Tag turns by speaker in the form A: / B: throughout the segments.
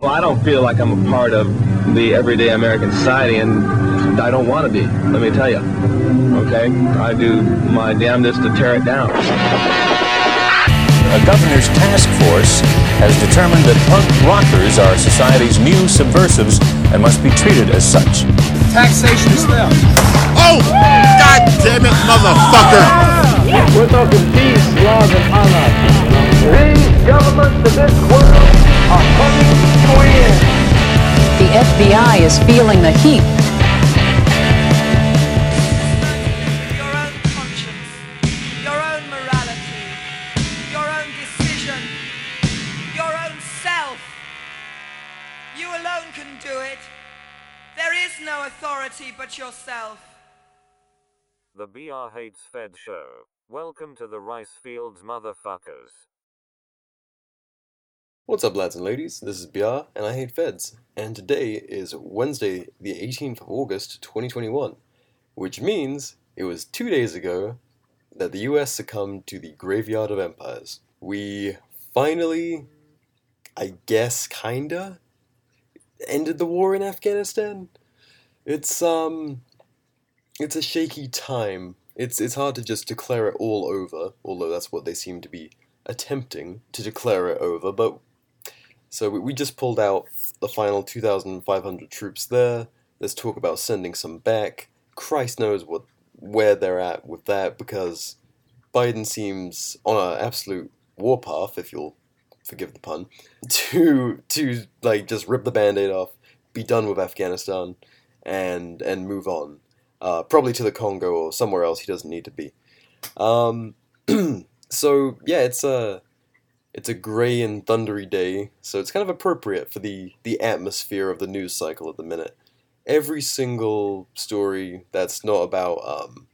A: Well, I don't feel like I'm a part of the everyday American society, and I don't want to be, let me tell you. Okay? I do my damnedest to tear it down.
B: A governor's task force has determined that punk rockers are society's new subversives and must be treated as such.
C: Taxation is theft.
D: Oh! God damn it, motherfucker!
E: We're talking peace, love, and honor. These governments of this world are coming to an.
F: The FBI is feeling the heat.
G: Your own conscience, your own morality, your own decision, your own self. You alone can do it. There is no authority but yourself.
H: The BR Hates Fed Show. Welcome to the Rice Fields, motherfuckers.
I: What's up, lads and ladies? This is BR, and I hate feds. And today is Wednesday, the 18th of August, 2021, which means it was two days ago that the US succumbed to the graveyard of empires. We finally, I guess, kinda, ended the war in Afghanistan. It's, um, it's a shaky time. It's, it's hard to just declare it all over, although that's what they seem to be attempting to declare it over, but so we, we just pulled out the final 2,500 troops there. Let's talk about sending some back. Christ knows what where they're at with that because Biden seems on an absolute warpath, if you'll forgive the pun, to to like just rip the band-aid off, be done with Afghanistan, and and move on. Uh, probably to the Congo or somewhere else he doesn't need to be. Um, so yeah, it's a it's a gray and thundery day, so it's kind of appropriate for the the atmosphere of the news cycle at the minute. Every single story that's not about um,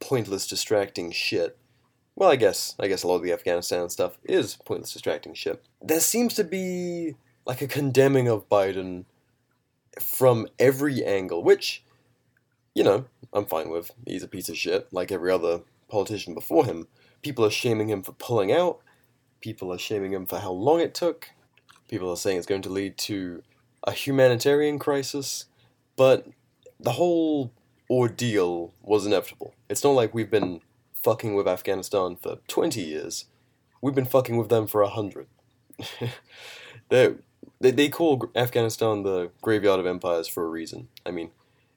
I: pointless, distracting shit. Well, I guess I guess a lot of the Afghanistan stuff is pointless, distracting shit. There seems to be like a condemning of Biden from every angle, which you know I'm fine with. He's a piece of shit, like every other politician before him. People are shaming him for pulling out. People are shaming him for how long it took. People are saying it's going to lead to a humanitarian crisis. But the whole ordeal was inevitable. It's not like we've been fucking with Afghanistan for 20 years. We've been fucking with them for 100. they, they call Afghanistan the graveyard of empires for a reason. I mean,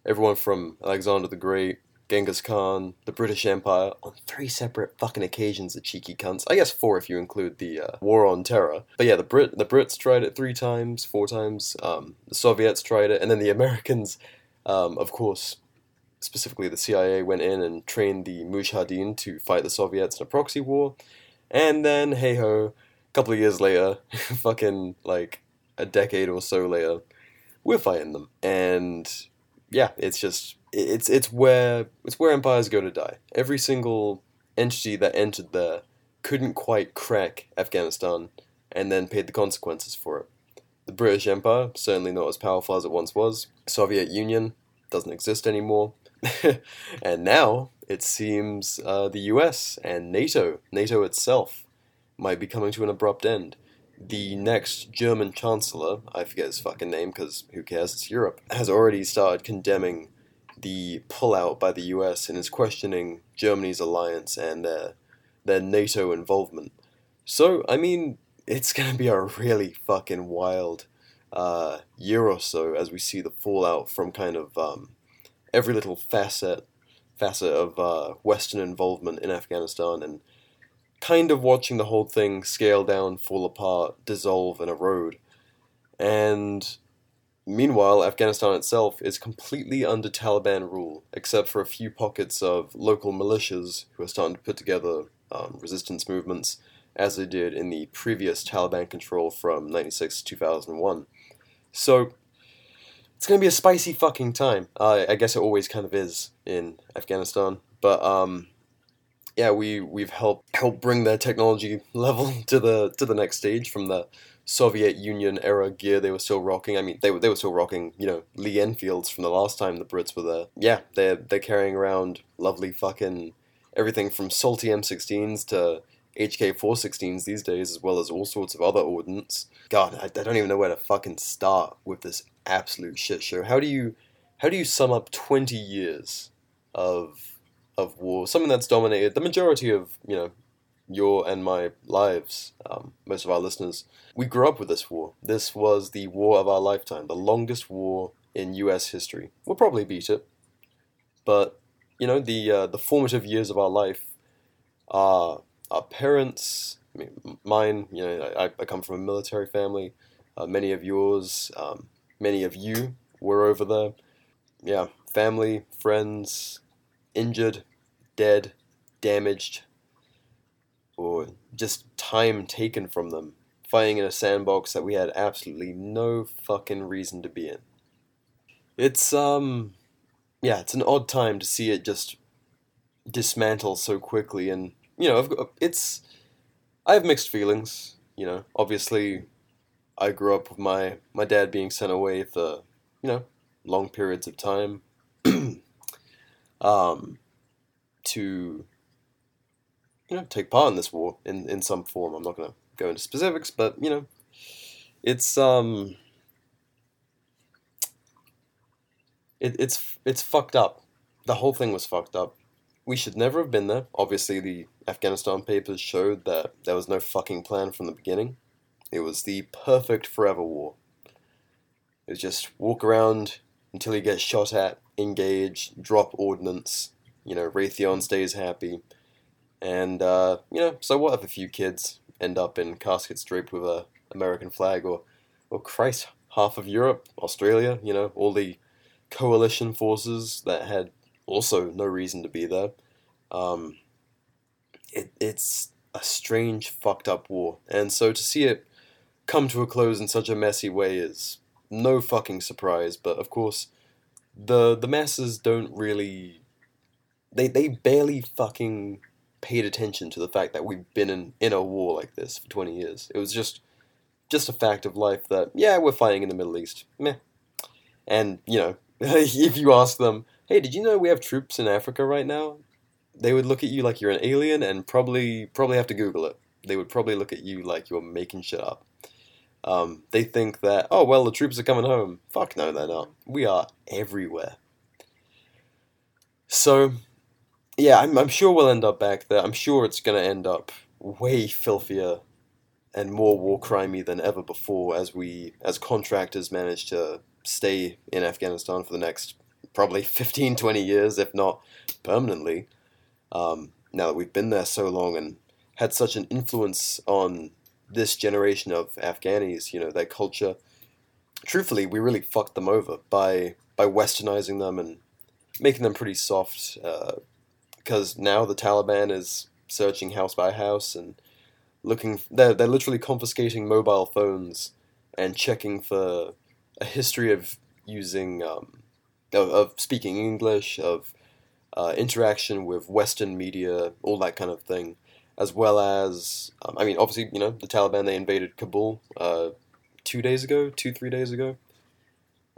I: everyone from Alexander the Great, Genghis Khan, the British Empire, on three separate fucking occasions, the cheeky cunts. I guess four if you include the uh, War on Terror. But yeah, the Brit the Brits tried it three times, four times. Um, the Soviets tried it, and then the Americans, um, of course, specifically the CIA, went in and trained the Mujahideen to fight the Soviets in a proxy war. And then, hey ho, a couple of years later, fucking like a decade or so later, we're fighting them. And yeah, it's just it's it's where it's where empires go to die. Every single entity that entered there couldn't quite crack Afghanistan, and then paid the consequences for it. The British Empire certainly not as powerful as it once was. Soviet Union doesn't exist anymore, and now it seems uh, the U.S. and NATO, NATO itself, might be coming to an abrupt end. The next German Chancellor, I forget his fucking name because who cares, it's Europe, has already started condemning the pullout by the US and is questioning Germany's alliance and their their NATO involvement. So I mean, it's gonna be a really fucking wild uh, year or so as we see the fallout from kind of um, every little facet facet of uh, Western involvement in Afghanistan and kind of watching the whole thing scale down, fall apart, dissolve, and erode. And Meanwhile, Afghanistan itself is completely under Taliban rule, except for a few pockets of local militias who are starting to put together um, resistance movements, as they did in the previous Taliban control from 96 to 2001. So, it's going to be a spicy fucking time. Uh, I guess it always kind of is in Afghanistan. But, um, yeah, we, we've helped, helped bring their technology level to the, to the next stage from the Soviet Union era gear they were still rocking. I mean, they were they were still rocking, you know, Lee Enfields from the last time the Brits were there. Yeah, they're they're carrying around lovely fucking everything from salty M16s to HK 416s these days, as well as all sorts of other ordnance. God, I, I don't even know where to fucking start with this absolute shit show. How do you how do you sum up 20 years of of war? Something that's dominated the majority of, you know, your and my lives, um, most of our listeners. We grew up with this war. This was the war of our lifetime, the longest war in U.S. history. We'll probably beat it, but you know the uh, the formative years of our life our our parents I mean, mine you know I, I come from a military family uh, many of yours um, many of you were over there yeah family friends injured dead damaged or just time taken from them fighting in a sandbox that we had absolutely no fucking reason to be in it's um yeah, it's an odd time to see it just dismantle so quickly, and you know, it's I have mixed feelings. You know, obviously, I grew up with my my dad being sent away for you know long periods of time, um, to you know take part in this war in in some form. I'm not gonna go into specifics, but you know, it's um it, it's it's fucked up. The whole thing was fucked up. We should never have been there. Obviously, the Afghanistan papers showed that there was no fucking plan from the beginning. It was the perfect forever war. It was just walk around until you get shot at, engage, drop ordnance. You know, Raytheon stays happy, and uh, you know, so what if a few kids end up in caskets draped with a American flag, or, or Christ, half of Europe, Australia, you know, all the coalition forces that had also no reason to be there. Um, it, it's a strange, fucked up war. And so to see it come to a close in such a messy way is no fucking surprise. But of course, the the masses don't really. They, they barely fucking paid attention to the fact that we've been in, in a war like this for 20 years. It was just just a fact of life that, yeah, we're fighting in the Middle East. Meh. And, you know, if you ask them, hey, did you know we have troops in Africa right now? They would look at you like you're an alien and probably probably have to Google it. They would probably look at you like you're making shit up. Um, they think that, oh, well, the troops are coming home. Fuck no, they're not. We are everywhere. So, yeah, I'm, I'm sure we'll end up back there. I'm sure it's going to end up way filthier and more war crimey than ever before as we, as contractors, manage to stay in Afghanistan for the next probably 15, 20 years, if not permanently. Um, now that we've been there so long and had such an influence on this generation of Afghanis, you know, their culture. Truthfully, we really fucked them over by by westernizing them and making them pretty soft. Because now the Taliban is searching house by house and looking. They're they're literally confiscating mobile phones and checking for a history of using um, of, of, speaking English, of uh, interaction with Western media, all that kind of thing, as well as um, I mean, obviously, you know, the Taliban they invaded Kabul uh, two days ago, two three days ago,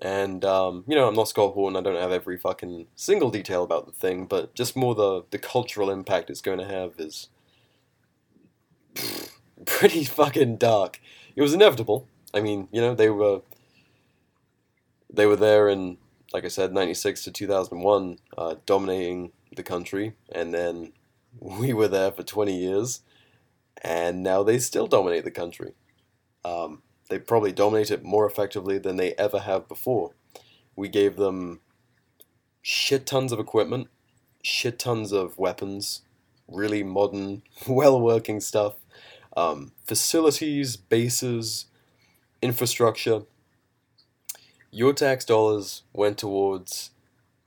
I: and um, you know, I'm not Scott Horton. I don't have every fucking single detail about the thing, but just more the the cultural impact it's going to have is pretty fucking dark. It was inevitable. I mean, you know, they were they were there in, like I said, 96 to 2001, uh, dominating the country. And then we were there for 20 years. And now they still dominate the country. Um, they probably dominate it more effectively than they ever have before. We gave them shit tons of equipment, shit tons of weapons, really modern, well working stuff, um, facilities, bases, infrastructure your tax dollars went towards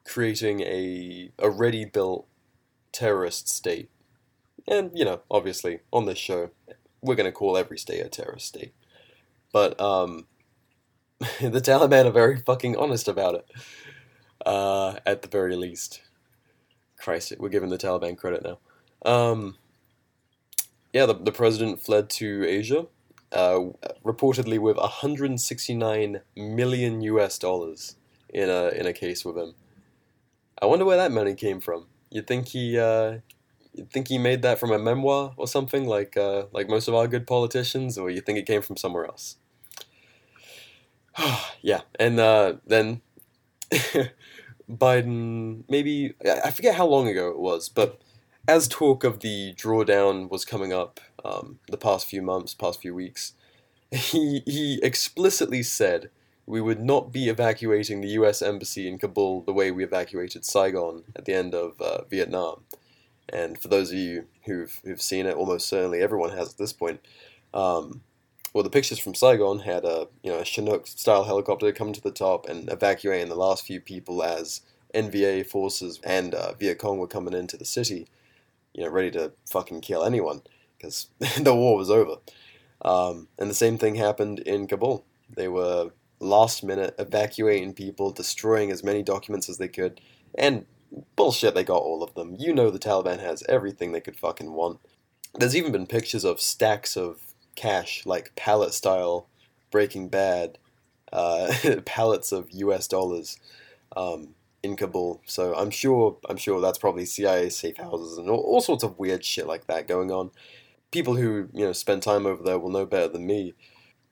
I: creating a a ready built terrorist state. And, you know, obviously, on this show, we're going to call every state a terrorist state. But, um, the Taliban are very fucking honest about it. Uh, at the very least. Christ, we're giving the Taliban credit now. Um, yeah, the, the president fled to Asia uh, reportedly with 169 million US dollars in a in a case with him. I wonder where that money came from. You'd think he uh, You think he made that from a memoir or something, like uh, like most of our good politicians, or you think it came from somewhere else? yeah, and uh, then Biden, maybe I forget how long ago it was, but as talk of the drawdown was coming up um, the past few months, past few weeks, he he explicitly said we would not be evacuating the U.S. embassy in Kabul the way we evacuated Saigon at the end of uh, Vietnam. And for those of you who've who've seen it, almost certainly everyone has at this point. Um, well, the pictures from Saigon had a you know a Chinook style helicopter come to the top and evacuating the last few people as NVA forces and uh, Viet Cong were coming into the city, you know, ready to fucking kill anyone because the war was over. Um, and the same thing happened in Kabul. They were last minute evacuating people, destroying as many documents as they could, and bullshit, they got all of them. You know the Taliban has everything they could fucking want. There's even been pictures of stacks of cash, like pallet style Breaking Bad, uh, pallets of U.S. dollars um, in Kabul. So I'm sure I'm sure that's probably CIA safe houses and all, all sorts of weird shit like that going on. People who you know spend time over there will know better than me.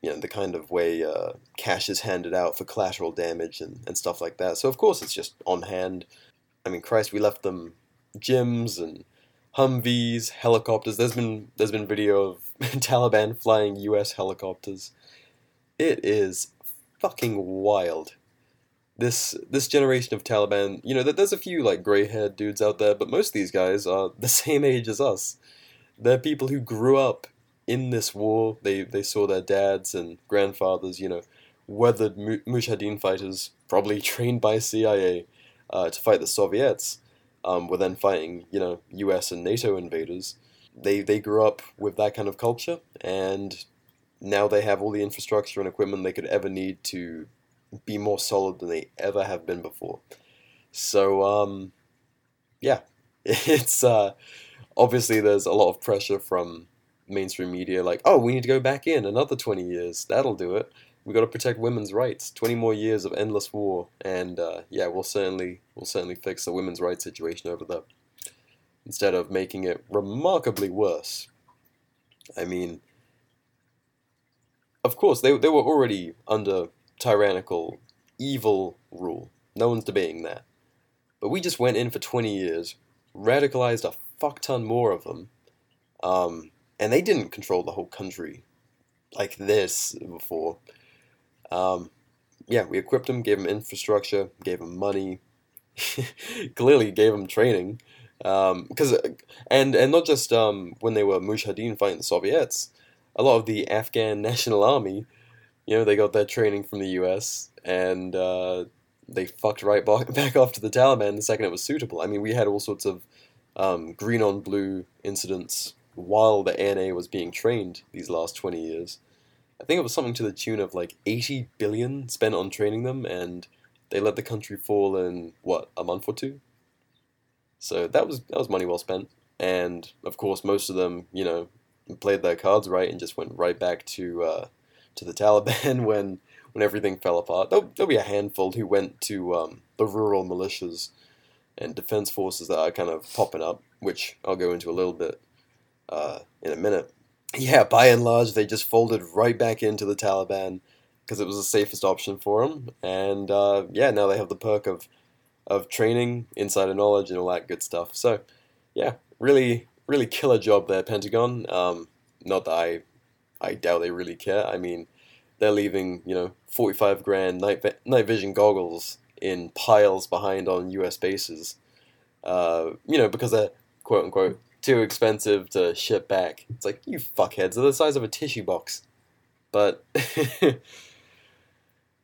I: You know the kind of way uh, cash is handed out for collateral damage and, and stuff like that. So of course it's just on hand. I mean, Christ, we left them gyms and Humvees, helicopters. There's been there's been video of Taliban flying U.S. helicopters. It is fucking wild. This this generation of Taliban, you know, there's a few like gray-haired dudes out there, but most of these guys are the same age as us. They're people who grew up in this war. They they saw their dads and grandfathers, you know, weathered Mujahideen fighters, probably trained by CIA uh, to fight the Soviets um, were then fighting, you know, U.S. and NATO invaders. They they grew up with that kind of culture, and now they have all the infrastructure and equipment they could ever need to be more solid than they ever have been before. So, um, yeah, it's uh, obviously there's a lot of pressure from mainstream media, like, oh, we need to go back in another 20 years. That'll do it we got to protect women's rights. Twenty more years of endless war, and uh, yeah, we'll certainly we'll certainly fix the women's rights situation over there. Instead of making it remarkably worse. I mean, of course they they were already under tyrannical, evil rule. No one's debating that. But we just went in for twenty years, radicalized a fuck ton more of them, um, and they didn't control the whole country like this before. Um, yeah, we equipped him, gave him infrastructure, gave him money, clearly gave him training. Because um, and and not just um, when they were Mujahideen fighting the Soviets, a lot of the Afghan National Army, you know, they got their training from the U.S. and uh, they fucked right back off to the Taliban the second it was suitable. I mean, we had all sorts of um, green on blue incidents while the ANA was being trained these last twenty years. I think it was something to the tune of like 80 billion spent on training them, and they let the country fall in what a month or two. So that was that was money well spent, and of course most of them, you know, played their cards right and just went right back to uh, to the Taliban when when everything fell apart. There'll, there'll be a handful who went to um, the rural militias and defense forces that are kind of popping up, which I'll go into a little bit uh, in a minute yeah, by and large, they just folded right back into the Taliban because it was the safest option for them. And uh, yeah, now they have the perk of of training, insider knowledge, and all that good stuff. So yeah, really, really killer job there, Pentagon. Um, not that I, I doubt they really care. I mean, they're leaving you know forty five grand night night vision goggles in piles behind on U.S. bases. Uh, you know because they're quote unquote too expensive to ship back. It's like, you fuckheads, they're the size of a tissue box. But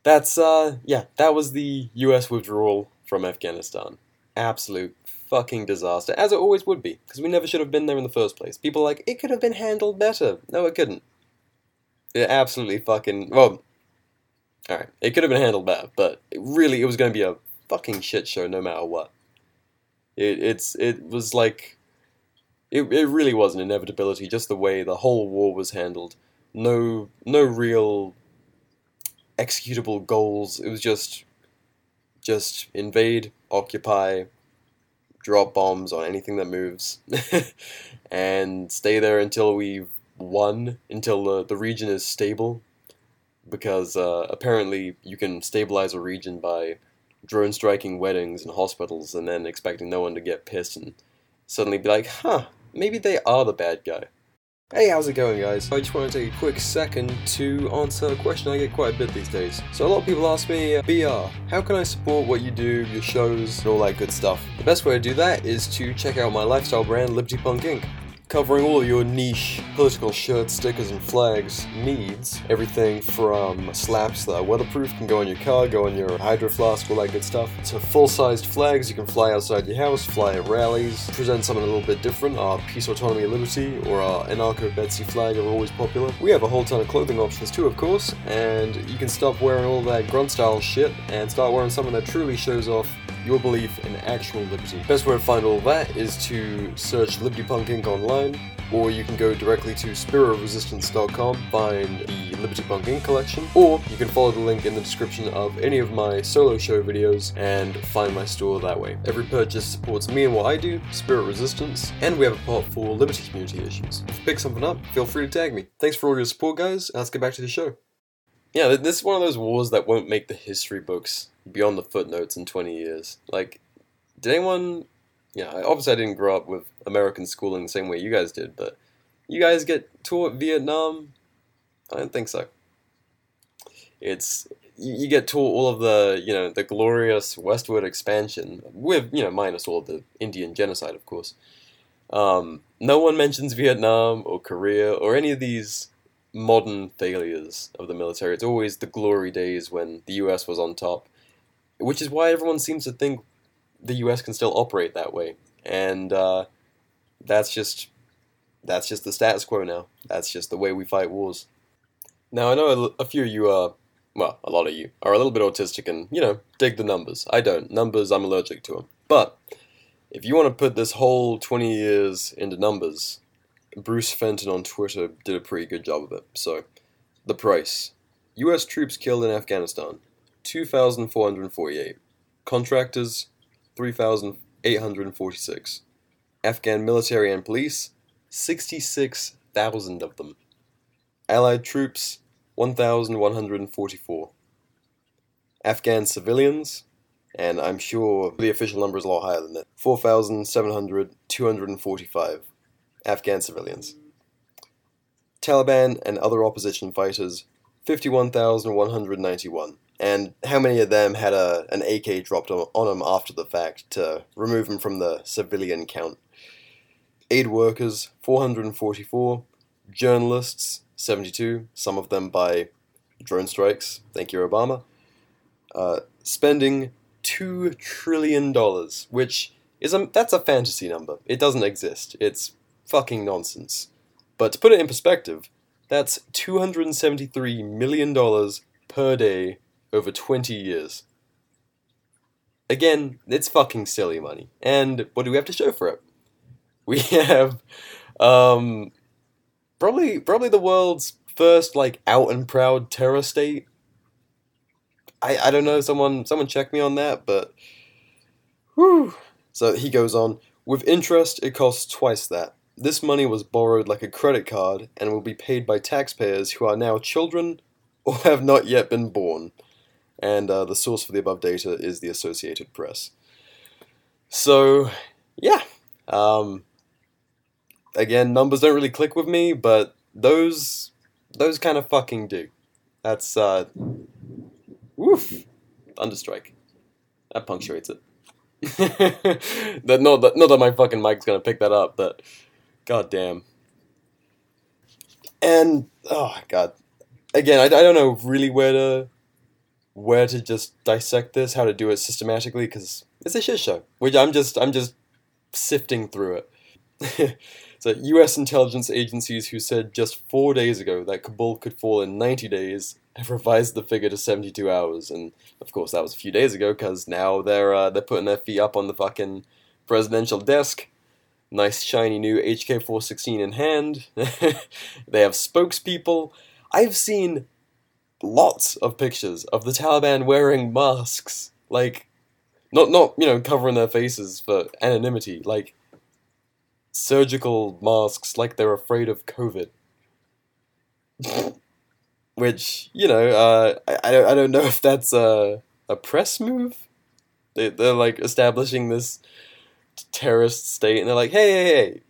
I: that's, uh, yeah, that was the US withdrawal from Afghanistan. Absolute fucking disaster, as it always would be, because we never should have been there in the first place. People like, it could have been handled better. No, it couldn't. It absolutely fucking, well, alright, it could have been handled better, but it really, it was going to be a fucking shit show no matter what. It, it's, it was like it, it really was an inevitability, just the way the whole war was handled. No, no real executable goals. It was just, just invade, occupy, drop bombs on anything that moves, and stay there until we've won, until the, the region is stable. Because uh, apparently you can stabilize a region by drone striking weddings and hospitals and then expecting no one to get pissed and suddenly be like, huh, maybe they are the bad guy. Hey, how's it going, guys? I just want to take a quick second to answer a question I get quite a bit these days. So, a lot of people ask me, BR, how can I support what you do, your shows, and all that good stuff? The best way to do that is to check out my lifestyle brand, Liberty Punk Inc covering all your niche political shirts, stickers, and flags needs. Everything from slaps that are weatherproof, can go on your car, go on your hydro flask, all that good stuff, to full-sized flags you can fly outside your house, fly at rallies, present something a little bit different. Our Peace, Autonomy, Liberty, or our Anarcho Betsy flag are always popular. We have a whole ton of clothing options too, of course, and you can stop wearing all that grunt style shit and start wearing something that truly shows off your belief in actual liberty. Best way to find all that is to search Liberty Punk Inc. online, or you can go directly to spiritofresistance.com, find the Liberty Punk Inc. collection, or you can follow the link in the description of any of my solo show videos and find my store that way. Every purchase supports me and what I do, Spirit Resistance, and we have a pot for Liberty community issues. If you pick something up, feel free to tag me. Thanks for all your support, guys, let's get back to the show. Yeah, this is one of those wars that won't make the history books beyond the footnotes in 20 years. Like, did anyone, yeah, obviously I didn't grow up with American schooling the same way you guys did, but you guys get taught Vietnam? I don't think so. It's, you get taught all of the, you know, the glorious westward expansion, with, you know, minus all the Indian genocide, of course. Um, no one mentions Vietnam or Korea or any of these modern failures of the military. It's always the glory days when the US was on top which is why everyone seems to think the U.S. can still operate that way, and uh, that's just that's just the status quo now. That's just the way we fight wars. Now I know a, a few of you are, well, a lot of you are a little bit autistic and you know dig the numbers. I don't. Numbers, I'm allergic to them. But if you want to put this whole 20 years into numbers, Bruce Fenton on Twitter did a pretty good job of it. So, the price: U.S. troops killed in Afghanistan 2,448. Contractors, 3,846. Afghan military and police, 66,000 of them. Allied troops, 1,144. Afghan civilians, and I'm sure the official number is a lot higher than that, 4,700, Afghan civilians. Taliban and other opposition fighters, 51,191 and how many of them had a an AK dropped on, on them after the fact to remove them from the civilian count. Aid workers, 444. Journalists, 72, some of them by drone strikes. Thank you, Obama. Uh, spending $2 trillion, which is a, that's a fantasy number. It doesn't exist. It's fucking nonsense. But to put it in perspective, that's $273 million per day over 20 years. Again, it's fucking silly money. And what do we have to show for it? We have um, probably probably the world's first like out and proud terror state. I, I don't know, someone someone check me on that, but whew. So he goes on, with interest it costs twice that. This money was borrowed like a credit card and will be paid by taxpayers who are now children or have not yet been born and uh, the source for the above data is the Associated Press. So, yeah. Um, again, numbers don't really click with me, but those those kind of fucking do. That's uh, woof, thunderstrike. That punctuates it. that not that not that my fucking mic's gonna pick that up, but goddamn. And oh god, again, I, I don't know really where to where to just dissect this, how to do it systematically, because it's a shit show. Which I'm just I'm just sifting through it. so U.S. intelligence agencies who said just four days ago that Kabul could fall in 90 days have revised the figure to 72 hours, and of course that was a few days ago because now they're uh, they're putting their feet up on the fucking presidential desk. Nice shiny new HK416 in hand. they have spokespeople. I've seen lots of pictures of the Taliban wearing masks. Like, Not not you know covering their faces for anonymity, like surgical masks, like they're afraid of COVID. Which you know, uh, I I don't, I don't know if that's a a press move. They they're like establishing this terrorist state, and they're like, hey hey hey,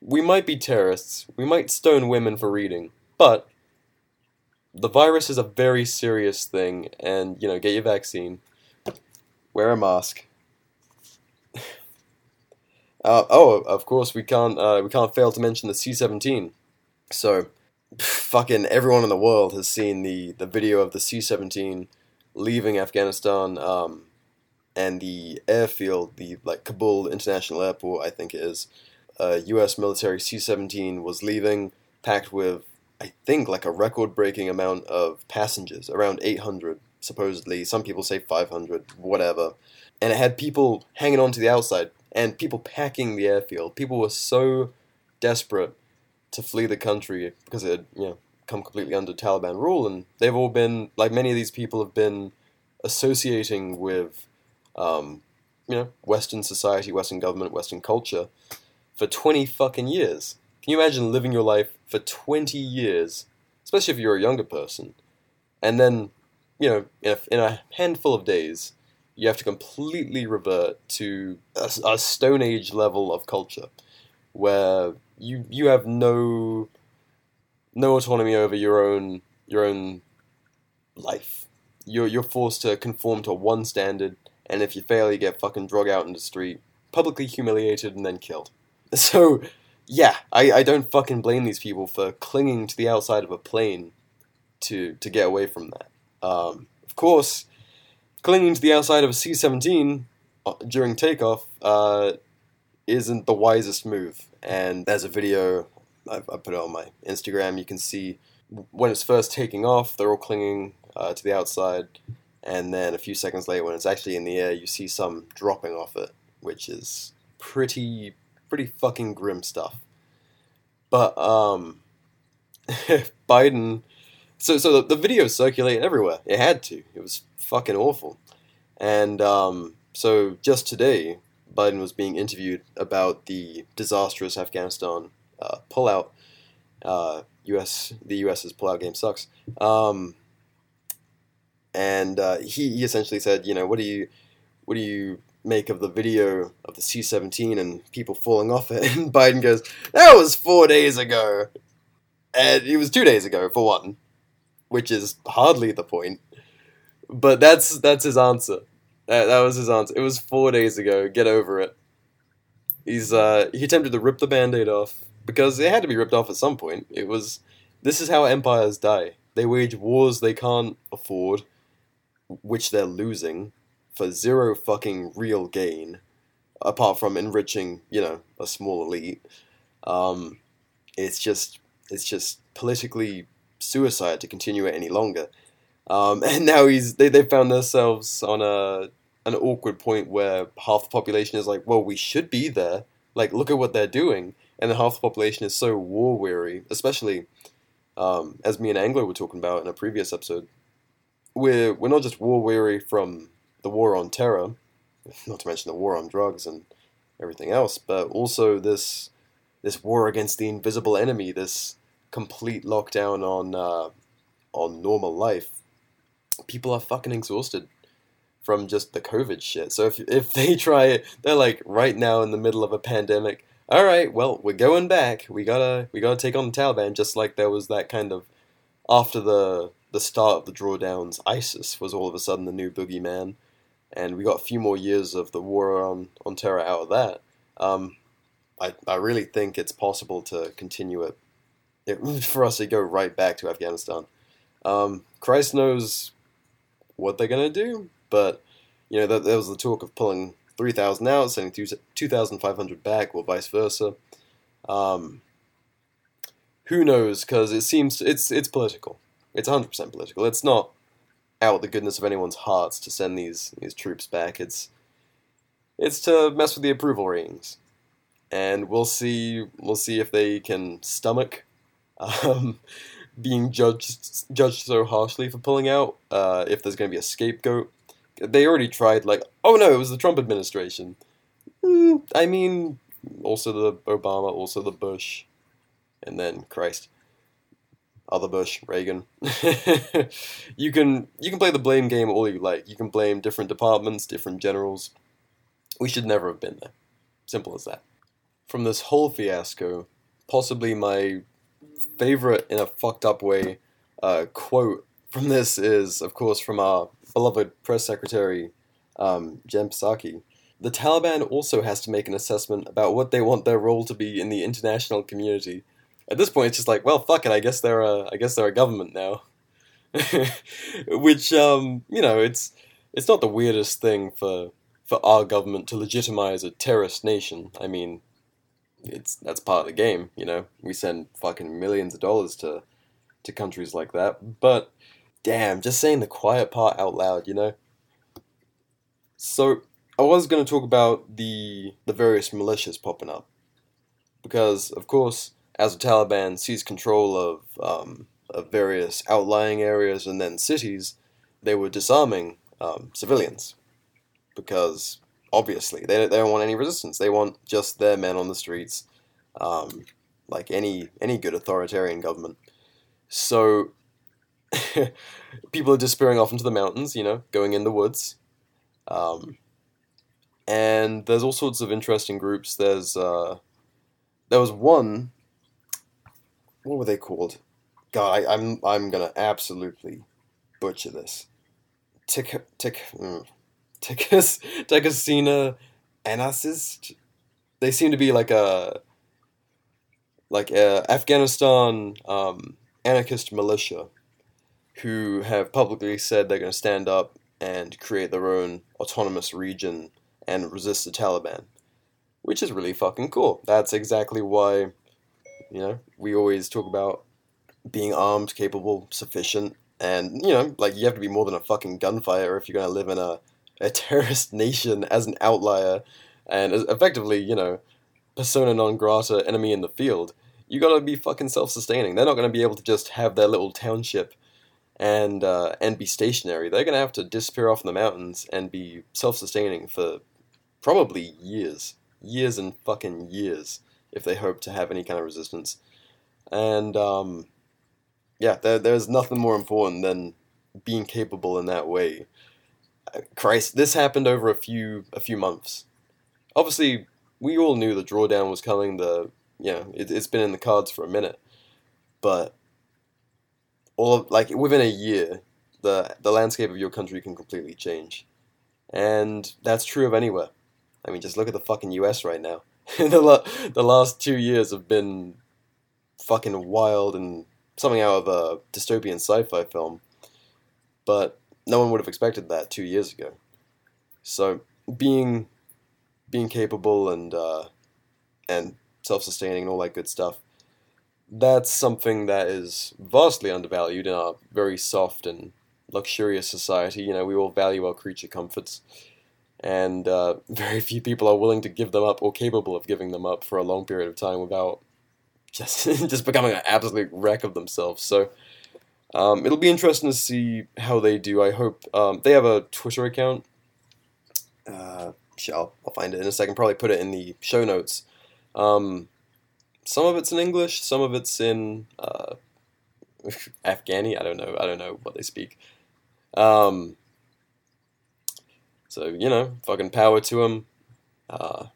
I: we might be terrorists, we might stone women for reading, but the virus is a very serious thing, and you know, get your vaccine, wear a mask. Uh, oh, of course, we can't uh, we can't fail to mention the C-17. So, fucking everyone in the world has seen the, the video of the C-17 leaving Afghanistan um, and the airfield, the like Kabul International Airport, I think it is. Uh, U.S. military C-17 was leaving, packed with I think like a record-breaking amount of passengers, around 800 supposedly. Some people say 500, whatever. And it had people hanging on to the outside and people packing the airfield. People were so desperate to flee the country because it had, you know, come completely under Taliban rule, and they've all been like many of these people have been associating with, um, you know, Western society, Western government, Western culture for twenty fucking years. Can you imagine living your life for twenty years, especially if you're a younger person, and then, you know, in a, in a handful of days, you have to completely revert to a, a Stone Age level of culture, where you you have no no autonomy over your own your own life. You're you're forced to conform to one standard, and if you fail, you get fucking drug out in the street, publicly humiliated, and then killed. So, yeah, I, I don't fucking blame these people for clinging to the outside of a plane to to get away from that. Um, of course, clinging to the outside of a C-17 uh, during takeoff uh, isn't the wisest move. And there's a video I've, I put it on my Instagram. You can see when it's first taking off, they're all clinging uh, to the outside, and then a few seconds later, when it's actually in the air, you see some dropping off it, which is pretty pretty fucking grim stuff. But um, Biden, so so the, the video circulated everywhere. It had to. It was fucking awful. And um, so just today, Biden was being interviewed about the disastrous Afghanistan uh, pullout. Uh, U.S. The U.S.'s pullout game sucks. Um, and uh, he, he essentially said, you know, what do you what do you make of the video of the C-17 and people falling off it? And Biden goes, that was four days ago, and it was two days ago for one, which is hardly the point. But that's that's his answer. That, that was his answer. It was four days ago. Get over it. He's uh, he attempted to rip the band-aid off because it had to be ripped off at some point. It was this is how empires die. They wage wars they can't afford, which they're losing, for zero fucking real gain, apart from enriching, you know, a small elite. Um, it's just it's just politically suicide to continue it any longer. Um, and now he's they they found themselves on a an awkward point where half the population is like, well, we should be there. Like, look at what they're doing, and then half the population is so war weary, especially um, as me and Anglo were talking about in a previous episode. We're we're not just war weary from the war on terror, not to mention the war on drugs and everything else, but also this this war against the invisible enemy, this complete lockdown on uh, on normal life people are fucking exhausted from just the COVID shit. So if if they try it, they're like right now in the middle of a pandemic. All right, well we're going back. We gotta we gotta take on the Taliban. Just like there was that kind of after the the start of the drawdowns, ISIS was all of a sudden the new boogeyman, and we got a few more years of the war on on terror out of that. Um, I I really think it's possible to continue it, it for us to go right back to Afghanistan. Um, Christ knows what they're gonna do. But you know, there, there was the talk of pulling three thousand out, sending two thousand five hundred back, or vice versa. Um, who knows? Because it seems it's it's political. It's hundred percent political. It's not out of the goodness of anyone's hearts to send these these troops back. It's it's to mess with the approval ratings, and we'll see we'll see if they can stomach um, being judged judged so harshly for pulling out. Uh, if there's going to be a scapegoat, they already tried. Like, oh no, it was the Trump administration. Mm, I mean, also the Obama, also the Bush, and then Christ, other Bush, Reagan. you can you can play the blame game all you like. You can blame different departments, different generals. We should never have been there. Simple as that. From this whole fiasco, possibly my favorite in a fucked up way uh, quote from this is, of course, from our beloved press secretary, um, Jen Psaki. The Taliban also has to make an assessment about what they want their role to be in the international community. At this point, it's just like, well, fuck it. I guess they're a, I guess they're a government now. Which, um, you know, it's it's not the weirdest thing for for our government to legitimize a terrorist nation. I mean, it's that's part of the game, you know. We send fucking millions of dollars to to countries like that, but damn, just saying the quiet part out loud, you know. So I was going to talk about the the various militias popping up, because of course, as the Taliban seized control of um, of various outlying areas and then cities, they were disarming um, civilians, because obviously they they don't want any resistance. They want just their men on the streets, um, like any any good authoritarian government. So people are disappearing off into the mountains, you know, going in the woods. Um, and there's all sorts of interesting groups. There's uh, there was one. What were they called? God, I, am I'm, I'm gonna absolutely butcher this. Tick tick mm, Tekasina Anasist. They seem to be like a like a Afghanistan um, anarchist militia who have publicly said they're going to stand up and create their own autonomous region and resist the Taliban, which is really fucking cool. That's exactly why, you know, we always talk about being armed, capable, sufficient, and, you know, like you have to be more than a fucking gunfighter if you're going to live in a, a terrorist nation as an outlier and effectively, you know, persona non grata enemy in the field. You gotta be fucking self sustaining. They're not gonna be able to just have their little township and uh, and be stationary. They're gonna have to disappear off in the mountains and be self-sustaining for probably years, years and fucking years if they hope to have any kind of resistance. And um, yeah, there, there's nothing more important than being capable in that way. Christ, this happened over a few a few months. Obviously, we all knew the drawdown was coming. The you know it, it's been in the cards for a minute, but all of, like within a year, the the landscape of your country can completely change, and that's true of anywhere. I mean, just look at the fucking U.S. right now. the la- the last two years have been fucking wild and something out of a dystopian sci-fi film, but no one would have expected that two years ago. So being being capable and uh, and self-sustaining and all that good stuff that's something that is vastly undervalued in our very soft and luxurious society. You know, we all value our creature comforts, and uh, very few people are willing to give them up or capable of giving them up for a long period of time without just just becoming an absolute wreck of themselves. So. Um, it'll be interesting to see how they do. I hope um, they have a Twitter account. Uh, I'll, I'll find it in a second. Probably put it in the show notes. Um, some of it's in English, some of it's in uh, Afghani. I don't know. I don't know what they speak. Um, so you know, fucking power to them. Uh,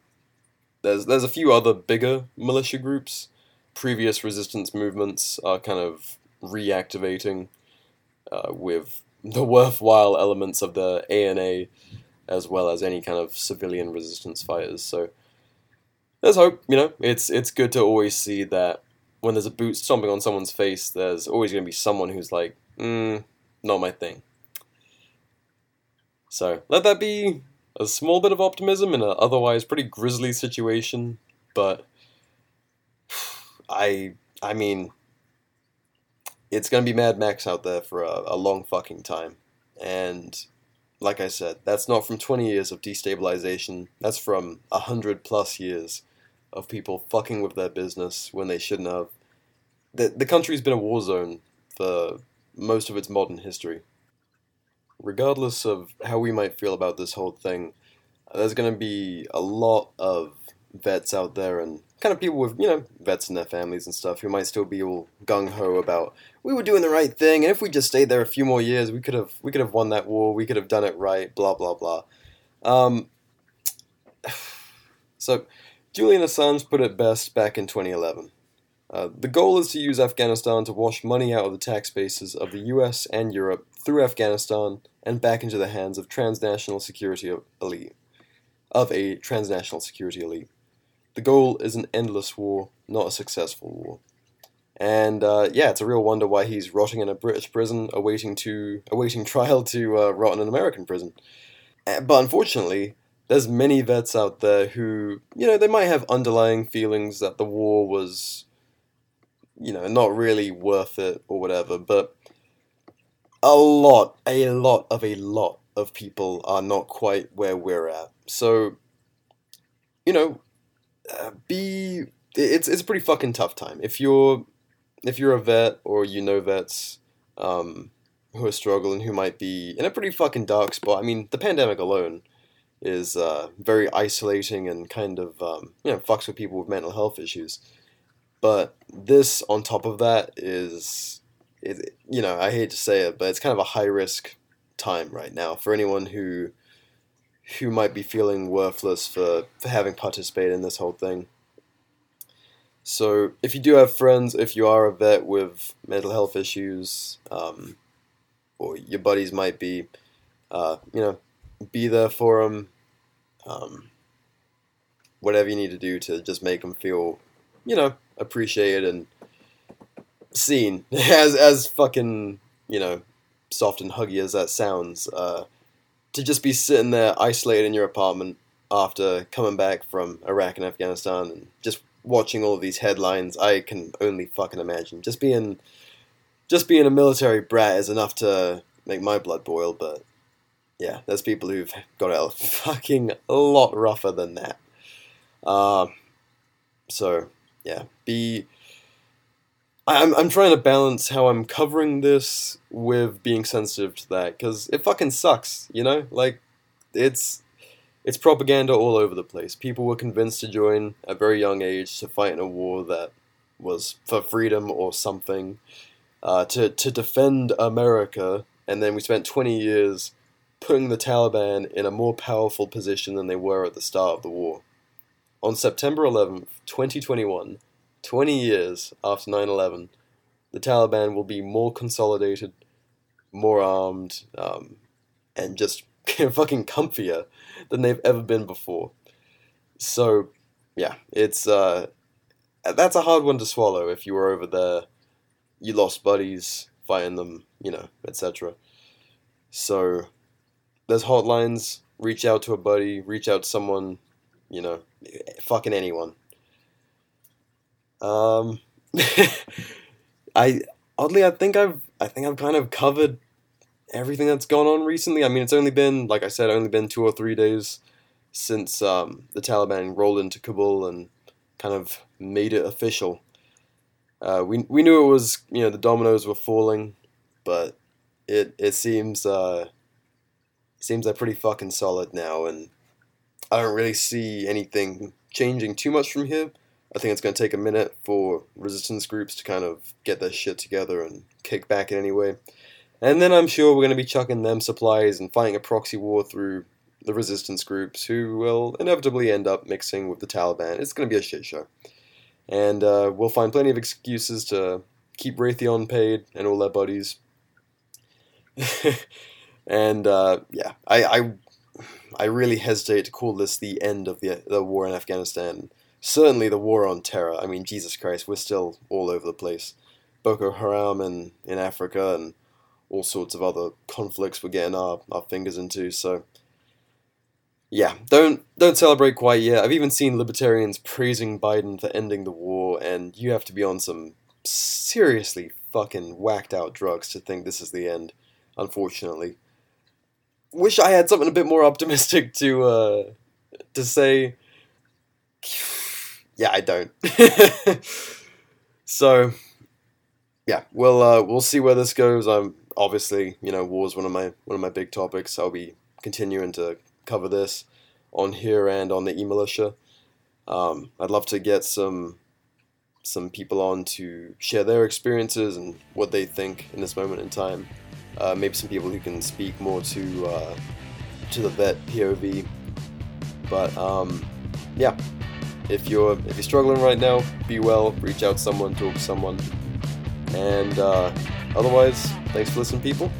I: there's there's a few other bigger militia groups. Previous resistance movements are kind of reactivating uh, with the worthwhile elements of the ANA, as well as any kind of civilian resistance fighters. So there's hope. You know, it's it's good to always see that when there's a boot stomping on someone's face, there's always going to be someone who's like, mm, not my thing. So let that be a small bit of optimism in an otherwise pretty grisly situation, but I I mean it's gonna be Mad Max out there for a, a long fucking time. And like I said, that's not from 20 years of destabilization. That's from 100 plus years of people fucking with their business when they shouldn't have. The, the country's been a war zone for most of its modern history. Regardless of how we might feel about this whole thing, there's going to be a lot of vets out there and kind of people with, you know, vets in their families and stuff who might still be all gung ho about we were doing the right thing and if we just stayed there a few more years, we could have we could have won that war, we could have done it right, blah blah blah. Um, so Julian Assange put it best back in 2011. Uh, the goal is to use Afghanistan to wash money out of the tax bases of the US and Europe through Afghanistan and back into the hands of transnational security elite of a transnational security elite. The goal is an endless war, not a successful war. And uh, yeah, it's a real wonder why he's rotting in a British prison, awaiting to awaiting trial to uh, rot in an American prison. Uh, but unfortunately, there's many vets out there who, you know, they might have underlying feelings that the war was, you know, not really worth it or whatever. But a lot, a lot of a lot of people are not quite where we're at. So, you know, uh, be it's it's a pretty fucking tough time if you're if you're a vet or you know vets um, who are struggling who might be in a pretty fucking dark spot. I mean, the pandemic alone is uh, very isolating and kind of um, you know fucks with people with mental health issues. But this on top of that is it, you know I hate to say it, but it's kind of a high risk time right now for anyone who who might be feeling worthless for, for having participated in this whole thing. So, if you do have friends, if you are a vet with mental health issues, um, or your buddies might be, uh, you know, be there for them. Um, whatever you need to do to just make them feel, you know, appreciated and seen. As as fucking you know, soft and huggy as that sounds, uh, to just be sitting there isolated in your apartment after coming back from Iraq and Afghanistan and just watching all these headlines, I can only fucking imagine. Just being just being a military brat is enough to make my blood boil, but yeah, there's people who've got it a fucking lot rougher than that. Uh, so yeah, be I'm I'm trying to balance how I'm covering this with being sensitive to that because it fucking sucks, you know. Like, it's it's propaganda all over the place. People were convinced to join at a very young age to fight in a war that was for freedom or something, uh, to to defend America, and then we spent 20 years putting the Taliban in a more powerful position than they were at the start of the war. On September 11th, 2021 20 years after 9 11, the Taliban will be more consolidated, more armed, um, and just fucking comfier than they've ever been before. So, yeah, it's uh, that's a hard one to swallow if you were over there, you lost buddies fighting them, you know, etc. So, there's hotlines. Reach out to a buddy. Reach out to someone, you know, fucking anyone. Um, I oddly, I think I've I think I've kind of covered everything that's gone on recently. I mean, it's only been like I said, only been two or three days since um, the Taliban rolled into Kabul and kind of made it official. Uh, we we knew it was you know the dominoes were falling, but it it seems uh, seems they're pretty fucking solid now, and I don't really see anything changing too much from here. I think it's going to take a minute for resistance groups to kind of get their shit together and kick back in any way. And then I'm sure we're going to be chucking them supplies and fighting a proxy war through the resistance groups who will inevitably end up mixing with the Taliban. It's going to be a shit show. And uh, we'll find plenty of excuses to keep Raytheon paid and all their buddies. and uh, yeah, I, I, I really hesitate to call this the end of the, the war in Afghanistan certainly the war on terror. I mean, Jesus Christ, we're still all over the place. Boko Haram in, in Africa and all sorts of other conflicts we're getting our, our fingers into. So, yeah, don't don't celebrate quite yet. I've even seen libertarians praising Biden for ending the war, and you have to be on some seriously fucking whacked out drugs to think this is the end. Unfortunately, wish I had something a bit more optimistic to uh, to say yeah, I don't. so, yeah, we'll uh, we'll see where this goes. I'm obviously, you know, war is one of my one of my big topics. I'll be continuing to cover this on here and on the e militia. Um, I'd love to get some some people on to share their experiences and what they think in this moment in time. Uh, maybe some people who can speak more to uh, to the vet POV. But um, yeah, if you're if you're struggling right now, be well. Reach out to someone, talk to someone, and uh, otherwise, thanks for listening, people,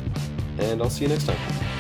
I: and I'll see you next time.